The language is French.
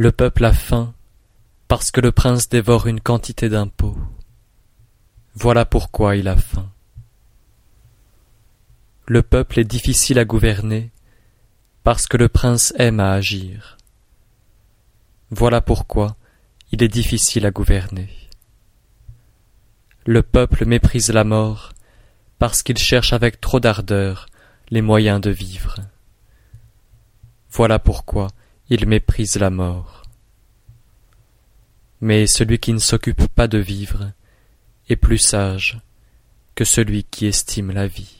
Le peuple a faim parce que le prince dévore une quantité d'impôts. Voilà pourquoi il a faim. Le peuple est difficile à gouverner parce que le prince aime à agir. Voilà pourquoi il est difficile à gouverner. Le peuple méprise la mort parce qu'il cherche avec trop d'ardeur les moyens de vivre. Voilà pourquoi il méprise la mort. Mais celui qui ne s'occupe pas de vivre est plus sage que celui qui estime la vie.